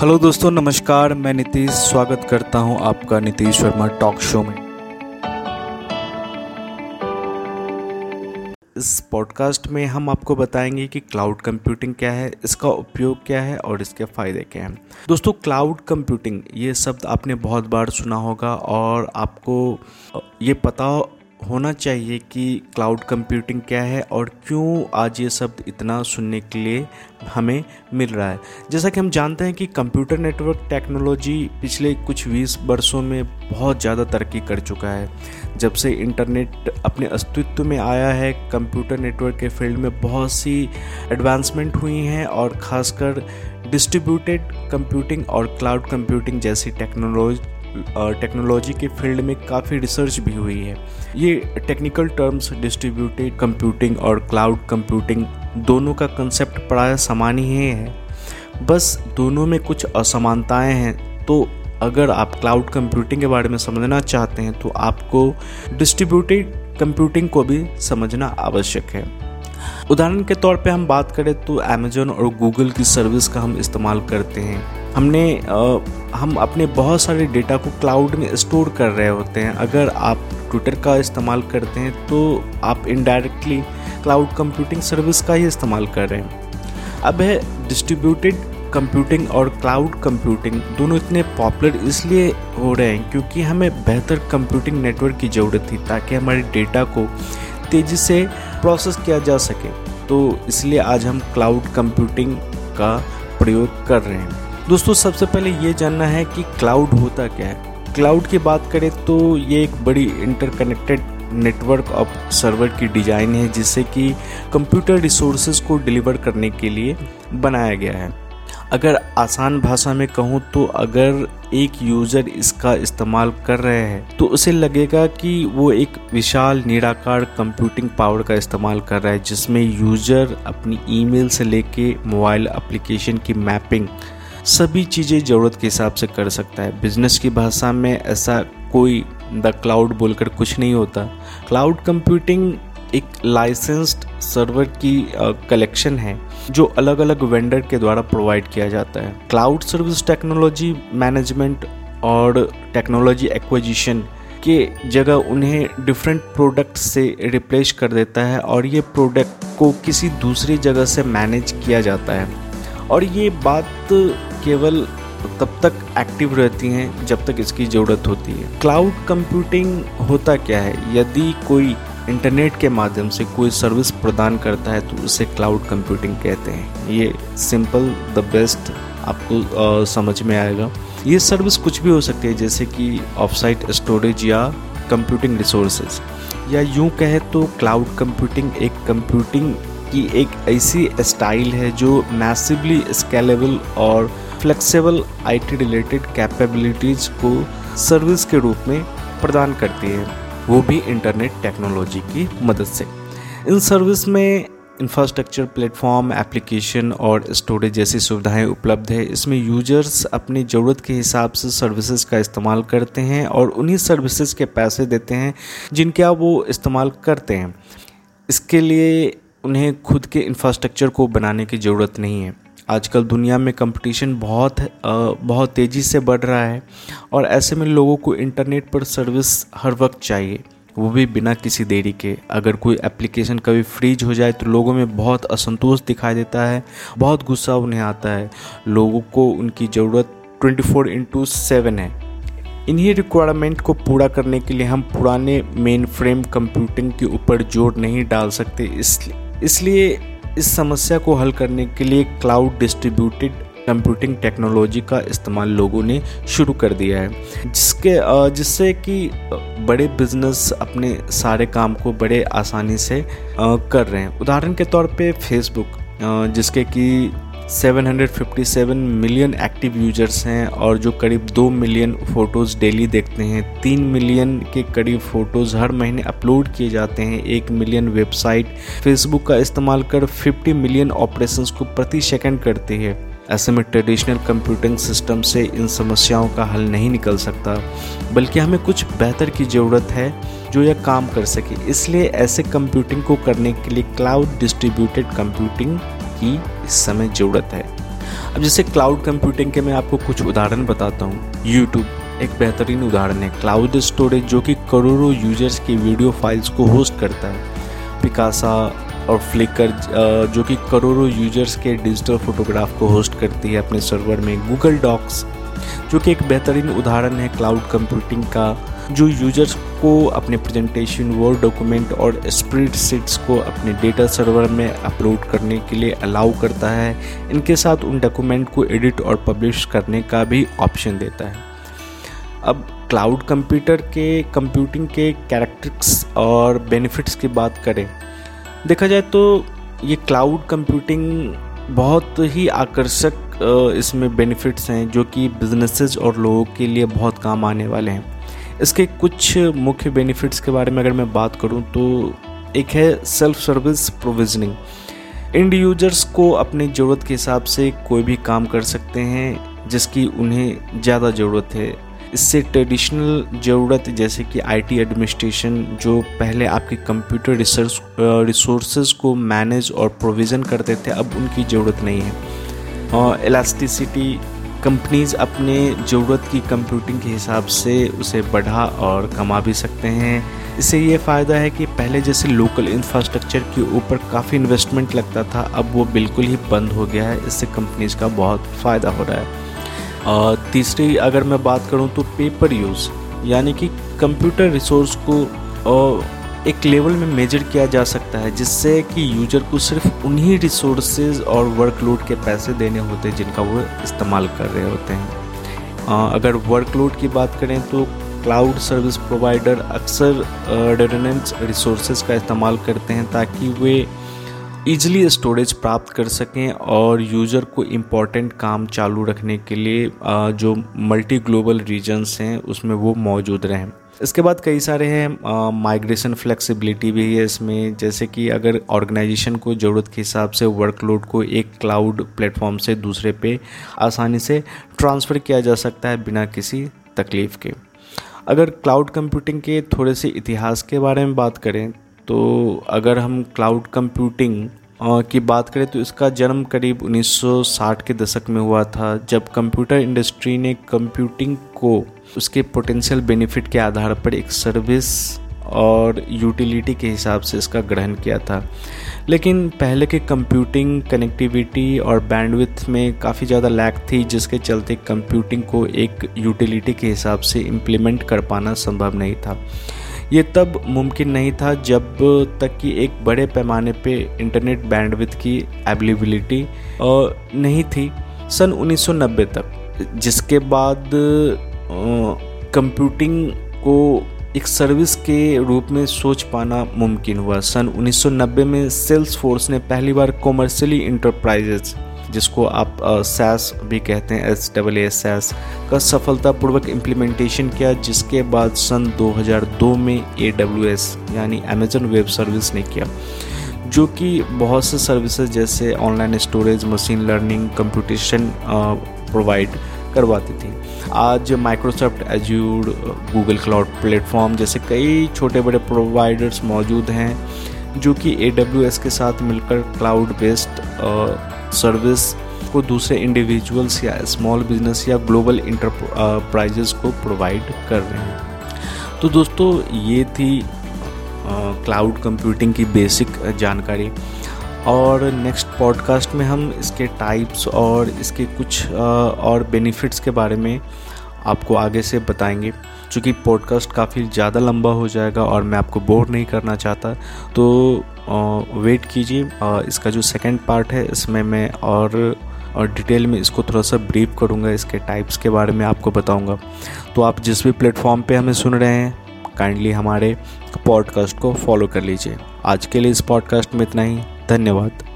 Hello दोस्तों, नमस्कार। मैं नीतीश स्वागत करता हूँ आपका नीतीश वर्मा टॉक शो में। इस पॉडकास्ट में हम आपको बताएँगे कि क्लाउड कंप्यूटिंग क्या है, इसका उपयोग क्या है और इसके फ़ायदे क्या हैं। दोस्तों, क्लाउड कंप्यूटिंग, ये शब्द आपने बहुत बार सुना होगा और आपको ये पता होना चाहिए कि क्लाउड कंप्यूटिंग क्या है और क्यों आज ये शब्द इतना सुनने के लिए हमें मिल रहा है। जैसा कि हम जानते हैं कि कंप्यूटर नेटवर्क टेक्नोलॉजी पिछले कुछ बीस वर्षों में बहुत ज़्यादा तरक्की कर चुका है। जब से इंटरनेट अपने अस्तित्व में आया है कंप्यूटर नेटवर्क के फ़ील्ड में बहुत सी एडवांसमेंट हुई हैं और ख़ासकर डिस्ट्रीब्यूटेड कंप्यूटिंग और क्लाउड कंप्यूटिंग जैसी टेक्नोलॉजी टेक्नोलॉजी के फ़ील्ड में काफ़ी रिसर्च भी हुई है। ये टेक्निकल टर्म्स डिस्ट्रीब्यूटेड कंप्यूटिंग और क्लाउड कंप्यूटिंग दोनों का कंसेप्ट प्राय समान ही है। बस दोनों में कुछ असमानताएँ हैं तो अगर आप क्लाउड कंप्यूटिंग के बारे में समझना चाहते हैं तो आपको डिस्ट्रीब्यूटेड कंप्यूटिंग को भी समझना आवश्यक है। उदाहरण के तौर पे हम बात करें तो अमेजोन और गूगल की सर्विस का हम इस्तेमाल करते हैं। हमने हम अपने बहुत सारे डेटा को क्लाउड में स्टोर कर रहे होते हैं। अगर आप ट्विटर का इस्तेमाल करते हैं तो आप इनडायरेक्टली क्लाउड कंप्यूटिंग सर्विस का ही इस्तेमाल कर रहे हैं। अब है डिस्ट्रीब्यूटेड कंप्यूटिंग और क्लाउड कंप्यूटिंग दोनों इतने पॉपुलर इसलिए हो रहे हैं क्योंकि हमें बेहतर कंप्यूटिंग नेटवर्क की ज़रूरत थी, ताकि हमारे डेटा को तेज़ी से प्रोसेस किया जा सके। तो इसलिए आज हम क्लाउड कंप्यूटिंग का प्रयोग कर रहे हैं। दोस्तों, सबसे पहले ये जानना है कि क्लाउड होता क्या है। क्लाउड की बात करें तो ये एक बड़ी इंटरकनेक्टेड नेटवर्क ऑफ़ सर्वर की डिज़ाइन है जिससे कि कंप्यूटर रिसोर्सेज को डिलीवर करने के लिए बनाया गया है। अगर आसान भाषा में कहूँ तो अगर एक यूज़र इसका इस्तेमाल कर रहे हैं तो उसे लगेगा कि वो एक विशाल निराकार कंप्यूटिंग पावर का इस्तेमाल कर रहा है, जिसमें यूज़र अपनी ईमेल से लेके मोबाइल एप्लीकेशन की मैपिंग सभी चीज़ें ज़रूरत के हिसाब से कर सकता है। बिज़नेस की भाषा में ऐसा कोई द क्लाउड बोलकर कुछ नहीं होता। क्लाउड कंप्यूटिंग एक लाइसेंस्ड सर्वर की कलेक्शन है, जो अलग अलग वेंडर के द्वारा प्रोवाइड किया जाता है। क्लाउड सर्विस टेक्नोलॉजी मैनेजमेंट और टेक्नोलॉजी एक्विजिशन के जगह उन्हें डिफरेंट प्रोडक्ट से रिप्लेस कर देता है और ये प्रोडक्ट को किसी दूसरी जगह से मैनेज किया जाता है। और ये बात केवल तब तक एक्टिव रहती हैं जब तक इसकी ज़रूरत होती है। क्लाउड कंप्यूटिंग होता क्या है? यदि कोई इंटरनेट के माध्यम से कोई सर्विस प्रदान करता है तो उसे क्लाउड कंप्यूटिंग कहते हैं। ये सिंपल द बेस्ट आपको आ, समझ में आएगा। ये सर्विस कुछ भी हो सकती है जैसे कि ऑफसाइट स्टोरेज या कंप्यूटिंग रिसोर्सेज या यूँ कहें तो क्लाउड कंप्यूटिंग एक कंप्यूटिंग की एक ऐसी स्टाइल है जो मैसिवली स्केलेबल और फ्लेक्सिबल आईटी रिलेटेड कैपेबिलिटीज़ को सर्विस के रूप में प्रदान करती है। वो भी इंटरनेट टेक्नोलॉजी की मदद से। इन सर्विस में इंफ्रास्ट्रक्चर प्लेटफॉर्म एप्लीकेशन और स्टोरेज जैसी सुविधाएँ उपलब्ध है। इसमें यूज़र्स अपनी ज़रूरत के हिसाब से सर्विसेज़ का इस्तेमाल करते हैं और उन्हीं सर्विसेज़ के पैसे देते हैं जिनका वो इस्तेमाल करते हैं। इसके लिए उन्हें खुद के इंफ्रास्ट्रक्चर को बनाने की ज़रूरत नहीं है। आजकल दुनिया में कंपटीशन बहुत बहुत तेज़ी से बढ़ रहा है और ऐसे में लोगों को इंटरनेट पर सर्विस हर वक्त चाहिए, वो भी बिना किसी देरी के। अगर कोई एप्लीकेशन कभी फ्रीज हो जाए तो लोगों में बहुत असंतोष दिखाई देता है, बहुत गुस्सा उन्हें आता है। लोगों को उनकी ज़रूरत 24 फोर इंटू सेवन है। इन्हीं रिक्वायरमेंट को पूरा करने के लिए हम पुराने मेन फ्रेम कंप्यूटिंग के ऊपर ज़ोर नहीं डाल सकते, इसलिए इसलिए इस समस्या को हल करने के लिए क्लाउड डिस्ट्रीब्यूटेड कंप्यूटिंग टेक्नोलॉजी का इस्तेमाल लोगों ने शुरू कर दिया है। जिसके जिससे कि बड़े बिज़नेस अपने सारे काम को बड़े आसानी से कर रहे हैं। उदाहरण के तौर पे फेसबुक जिसके कि 757 मिलियन एक्टिव यूज़र्स हैं और जो करीब दो मिलियन फ़ोटोज़ डेली देखते हैं। तीन मिलियन के करीब फ़ोटोज़ हर महीने अपलोड किए जाते हैं। एक मिलियन वेबसाइट फेसबुक का इस्तेमाल कर 50 मिलियन ऑपरेशंस को प्रति सेकंड करती है। ऐसे में ट्रेडिशनल कंप्यूटिंग सिस्टम से इन समस्याओं का हल नहीं निकल सकता। बल्कि हमें कुछ बेहतर की ज़रूरत है जो यह काम कर सके। इसलिए ऐसे कंप्यूटिंग को करने के लिए क्लाउड डिस्ट्रीब्यूटेड कंप्यूटिंग की इस समय ज़रूरत है। अब जैसे क्लाउड कंप्यूटिंग के मैं आपको कुछ उदाहरण बताता हूँ। यूट्यूब एक बेहतरीन उदाहरण है। क्लाउड स्टोरेज जो कि करोड़ों यूज़र्स की वीडियो फाइल्स को होस्ट करता है। पिकासा और फ्लिकर जो कि करोड़ों यूज़र्स के डिजिटल फोटोग्राफ को होस्ट करती है अपने सर्वर में। गूगल डॉक्स जो कि एक बेहतरीन उदाहरण है क्लाउड कंप्यूटिंग का। जो यूज़र्स को अपने प्रेजेंटेशन वर्ड डॉक्यूमेंट और स्प्रेड सीट्स को अपने डेटा सर्वर में अपलोड करने के लिए अलाउ करता है, इनके साथ उन डॉक्यूमेंट को एडिट और पब्लिश करने का भी ऑप्शन देता है। अब क्लाउड कंप्यूटर के कंप्यूटिंग के कैरेक्टरिक्स और बेनिफिट्स की बात करें, देखा जाए तो ये क्लाउड कंप्यूटिंग बहुत ही आकर्षक इसमें बेनिफिट्स हैं, जो कि बिजनेसेस और लोगों के लिए बहुत काम आने वाले हैं। इसके कुछ मुख्य बेनिफिट्स के बारे में अगर मैं बात करूँ तो एक है self service provisioning end users को अपनी ज़रूरत के हिसाब से कोई भी काम कर सकते हैं जिसकी उन्हें ज़्यादा ज़रूरत है। इससे ट्रेडिशनल ज़रूरत जैसे कि आईटी एडमिनिस्ट्रेशन जो पहले आपके कंप्यूटर रिसर्च रिसोर्सेज को मैनेज और प्रोविज़न करते थे, अब उनकी ज़रूरत नहीं है। इलास्टिसिटी कंपनीज़ अपने ज़रूरत की कंप्यूटिंग के हिसाब से उसे बढ़ा और कमा भी सकते हैं। इससे ये फ़ायदा है कि पहले जैसे लोकल इंफ्रास्ट्रक्चर के ऊपर काफ़ी इन्वेस्टमेंट लगता था, अब वो बिल्कुल ही बंद हो गया है। इससे कंपनीज़ का बहुत फ़ायदा हो रहा है। और तीसरी, अगर मैं बात करूँ तो पेपर यूज़ यानी कि कंप्यूटर रिसोर्स को एक लेवल में मेजर किया जा सकता है, जिससे कि यूज़र को सिर्फ़ उन्हीं रिसोर्सेज और वर्कलोड के पैसे देने होते हैं जिनका वो इस्तेमाल कर रहे होते हैं। अगर वर्कलोड की बात करें तो क्लाउड सर्विस प्रोवाइडर अक्सर रेडोनेंस रिसोर्सेज का इस्तेमाल करते हैं ताकि वे ईजिली स्टोरेज प्राप्त कर सकें और यूज़र को इंपॉर्टेंट काम चालू रखने के लिए जो मल्टी ग्लोबल रीजन्स हैं, उसमें वो मौजूद रहें। इसके बाद कई सारे हैं माइग्रेशन फ्लेक्सिबिलिटी भी है इसमें। जैसे कि अगर ऑर्गेनाइजेशन को ज़रूरत के हिसाब से वर्कलोड को एक क्लाउड प्लेटफॉर्म से दूसरे पे आसानी से ट्रांसफ़र किया जा सकता है बिना किसी तकलीफ़ के। अगर क्लाउड कंप्यूटिंग के थोड़े से इतिहास के बारे में बात करें तो अगर हम क्लाउड कंप्यूटिंग की बात करें तो इसका जन्म करीब 1960 के दशक में हुआ था, जब कंप्यूटर इंडस्ट्री ने कंप्यूटिंग को उसके पोटेंशियल बेनिफिट के आधार पर एक सर्विस और यूटिलिटी के हिसाब से इसका ग्रहण किया था। लेकिन पहले के कंप्यूटिंग कनेक्टिविटी और बैंडविथ में काफ़ी ज़्यादा लैक थी, जिसके चलते कंप्यूटिंग को एक यूटिलिटी के हिसाब से इम्प्लीमेंट कर पाना संभव नहीं था। ये तब मुमकिन नहीं था जब तक कि एक बड़े पैमाने पे इंटरनेट बैंडविथ की अवेलेबिलिटी नहीं थी। सन 1990 तक, जिसके बाद कंप्यूटिंग को एक सर्विस के रूप में सोच पाना मुमकिन हुआ। सन 1990 में सेल्स फोर्स ने पहली बार कॉमर्शियली इंटरप्राइजेज जिसको आप सैस भी कहते हैं एस डबल ए सैस का सफलतापूर्वक इम्प्लीमेंटेशन किया, जिसके बाद सन 2002 में ए डब्ल्यू एस यानी अमेजन वेब सर्विस ने किया, जो कि बहुत से सर्विसेज़ जैसे online storage machine learning computation provide करवाती थी। आज Microsoft Azure Google cloud platform जैसे कई छोटे बड़े प्रोवाइडर्स मौजूद हैं, जो कि एडब्ल्यूएस के साथ मिलकर क्लाउड बेस्ड सर्विस को दूसरे इंडिविजुअल्स या स्मॉल बिज़नेस या ग्लोबल इंटरप्राइजेस को प्रोवाइड कर रहे हैं। तो दोस्तों, ये थी क्लाउड कंप्यूटिंग की बेसिक जानकारी। और नेक्स्ट पॉडकास्ट में हम इसके टाइप्स और इसके कुछ और बेनिफिट्स के बारे में आपको आगे से बताएँगे। क्योंकि पॉडकास्ट काफ़ी ज़्यादा लंबा हो जाएगा और मैं आपको बोर नहीं करना चाहता तो वेट कीजिए। इसका जो सेकंड पार्ट है, इसमें मैं और और डिटेल में इसको थोड़ा सा ब्रीफ करूँगा, इसके टाइप्स के बारे में आपको बताऊँगा। तो आप जिस भी प्लेटफॉर्म पे हमें सुन रहे हैं काइंडली हमारे पॉडकास्ट को फॉलो कर लीजिए। आज के लिए इस पॉडकास्ट में इतना ही। धन्यवाद।